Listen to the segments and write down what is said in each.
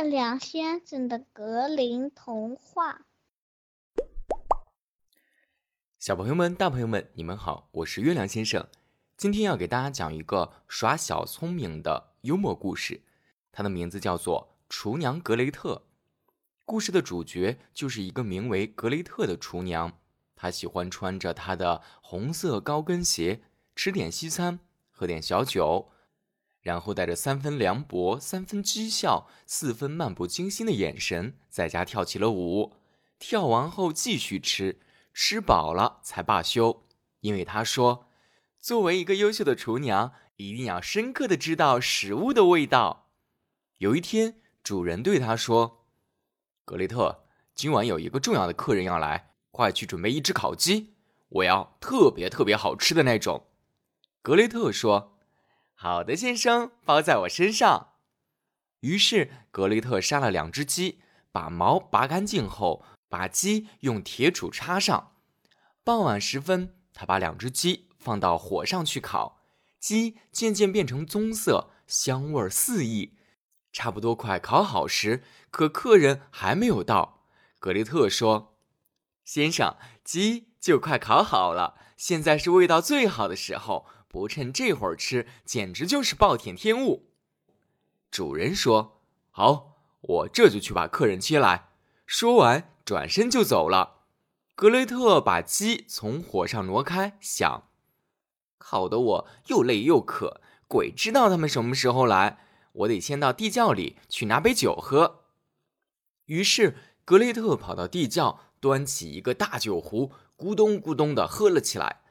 月亮先生的格林童话。小朋友们、大朋友们，你们好，我是月亮先生。今天要给大家讲一个耍小聪明的幽默故事，它的名字叫做《厨娘格雷特》。故事的主角就是一个名为格雷特的厨娘，她喜欢穿着她的红色高跟鞋，吃点西餐，喝点小酒，然后带着三分凉薄、三分讥笑、四分漫不经心的眼神，在家跳起了舞。跳完后继续吃。吃饱了才罢休，因为他说，作为一个优秀的厨娘，一定要深刻的知道食物的味道。有一天，主人对他说：“格雷特，今晚有一个重要的客人要来，快去准备一只烤鸡，我要特别特别好吃的那种。”格雷特说：“好的，先生，包在我身上。”于是，格雷特杀了两只鸡，把毛拔干净后。把鸡用铁杵插上。傍晚时分，他把两只鸡放到火上去烤，鸡渐渐变成棕色，香味四溢。差不多快烤好时，可客人还没有到。格雷特说：“先生，鸡就快烤好了，现在是味道最好的时候，不趁这会儿吃，简直就是暴殄天物。”主人说：“好，我这就去把客人接来。”说完。转身就走了。格雷特把鸡从火上挪开，想：烤得我又累又渴，鬼知道他们什么时候来。我得先到地窖里去拿杯酒喝。于是格雷特跑到地窖，端起一个大酒壶，咕咚咕咚的喝了起来。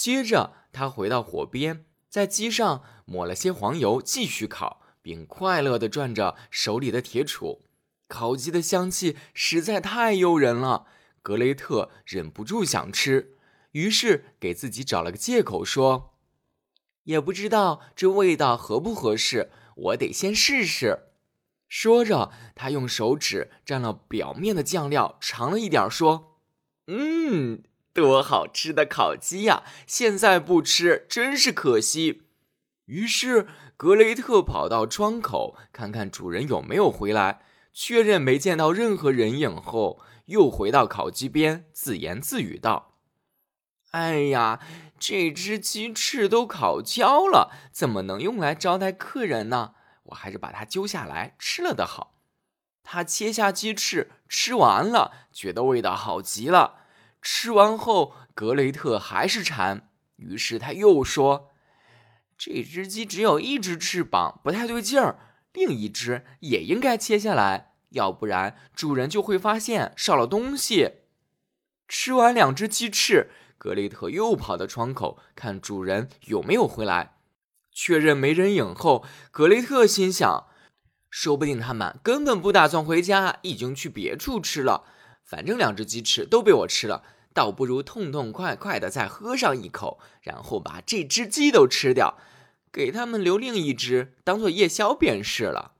接着他回到火边，在鸡上抹了些黄油，继续烤，并快乐地转着手里的铁杵。烤鸡的香气实在太诱人了，格雷特忍不住想吃，于是给自己找了个借口说：“也不知道这味道合不合适，我得先试试。”说着，他用手指蘸了表面的酱料，尝了一点，说：“嗯，多好吃的烤鸡呀！现在不吃真是可惜。”于是格雷特跑到窗口，看看主人有没有回来。确认没见到任何人影后，又回到烤鸡边，自言自语道：“哎呀，这只鸡翅都烤焦了，怎么能用来招待客人呢？我还是把它揪下来吃了的好。”他切下鸡翅，吃完了，觉得味道好极了。吃完后，格雷特还是馋，于是他又说：“这只鸡只有一只翅膀，不太对劲儿。”另一只也应该切下来，要不然主人就会发现少了东西。吃完两只鸡翅，格雷特又跑到窗口看主人有没有回来。确认没人影后，格雷特心想：说不定他们根本不打算回家，已经去别处吃了。反正两只鸡翅都被我吃了，倒不如痛痛快快的再喝上一口，然后把这只鸡都吃掉。给他们留另一只当做夜宵便是了。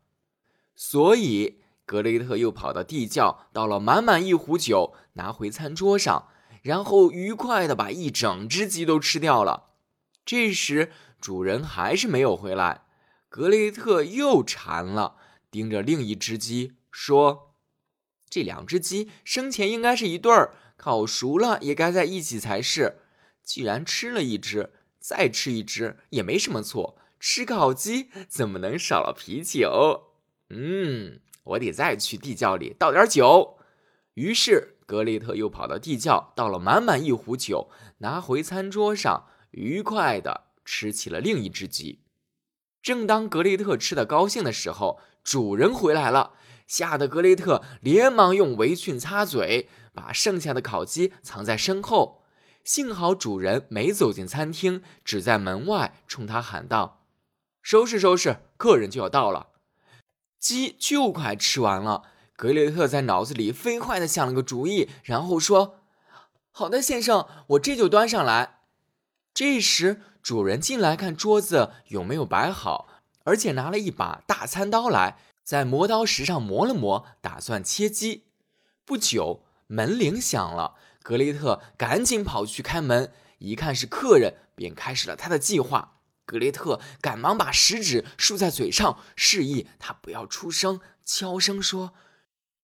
所以格雷特又跑到地窖，倒了满满一壶酒，拿回餐桌上，然后愉快的把一整只鸡都吃掉了。这时主人还是没有回来，格雷特又馋了，盯着另一只鸡说：“这两只鸡生前应该是一对儿，烤熟了也该在一起才是。既然吃了一只。”再吃一只也没什么错，吃烤鸡怎么能少了啤酒？嗯，我得再去地窖里倒点酒。于是格雷特又跑到地窖，倒了满满一壶酒，拿回餐桌上，愉快地吃起了另一只鸡。正当格雷特吃得高兴的时候，主人回来了，吓得格雷特连忙用围裙擦嘴，把剩下的烤鸡藏在身后。幸好主人没走进餐厅，只在门外冲他喊道：“收拾收拾，客人就要到了。”鸡就快吃完了，格雷特在脑子里飞快地想了个主意，然后说：“好的，先生，我这就端上来。”这时主人进来看桌子有没有摆好，而且拿了一把大餐刀来，在磨刀石上磨了磨，打算切鸡。不久，门铃响了。格雷特赶紧跑去开门，一看是客人，便开始了他的计划。格雷特赶忙把食指竖在嘴上，示意他不要出声，悄声说：“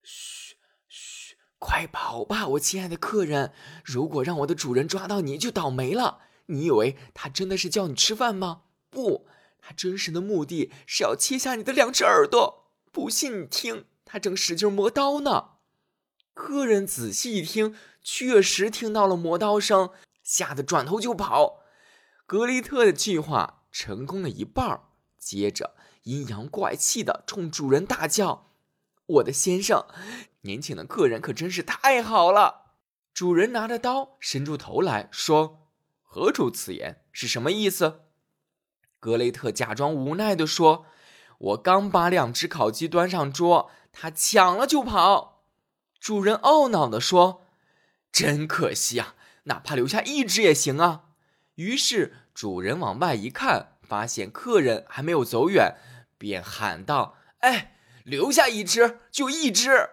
嘘，嘘，快跑吧，我亲爱的客人！如果让我的主人抓到你，就倒霉了。你以为他真的是叫你吃饭吗？不，他真实的目的是要切下你的两只耳朵。不信你听，他正使劲磨刀呢。”客人仔细一听，确实听到了磨刀声，吓得转头就跑。格雷特的计划成功了一半接着阴阳怪气的冲主人大叫：“我的先生，年轻的客人可真是太好了！”主人拿着刀伸出头来说：“何出此言？是什么意思？”格雷特假装无奈的说：“我刚把两只烤鸡端上桌，他抢了就跑。”主人懊恼的说：“真可惜啊，哪怕留下一只也行啊。”于是主人往外一看，发现客人还没有走远，便喊道：“哎，留下一只就一只。”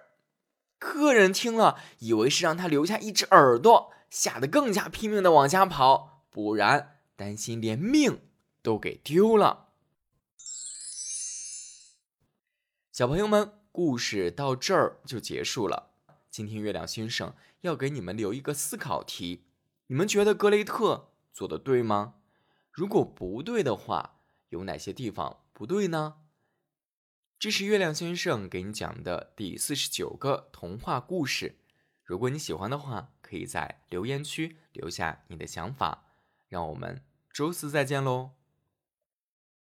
客人听了，以为是让他留下一只耳朵，吓得更加拼命的往家跑，不然担心连命都给丢了。小朋友们，故事到这儿就结束了。今天月亮先生要给你们留一个思考题，你们觉得格雷特？做的对吗？如果不对的话，有哪些地方不对呢？这是月亮先生给你讲的第四十九个童话故事。如果你喜欢的话，可以在留言区留下你的想法。让我们周四再见喽！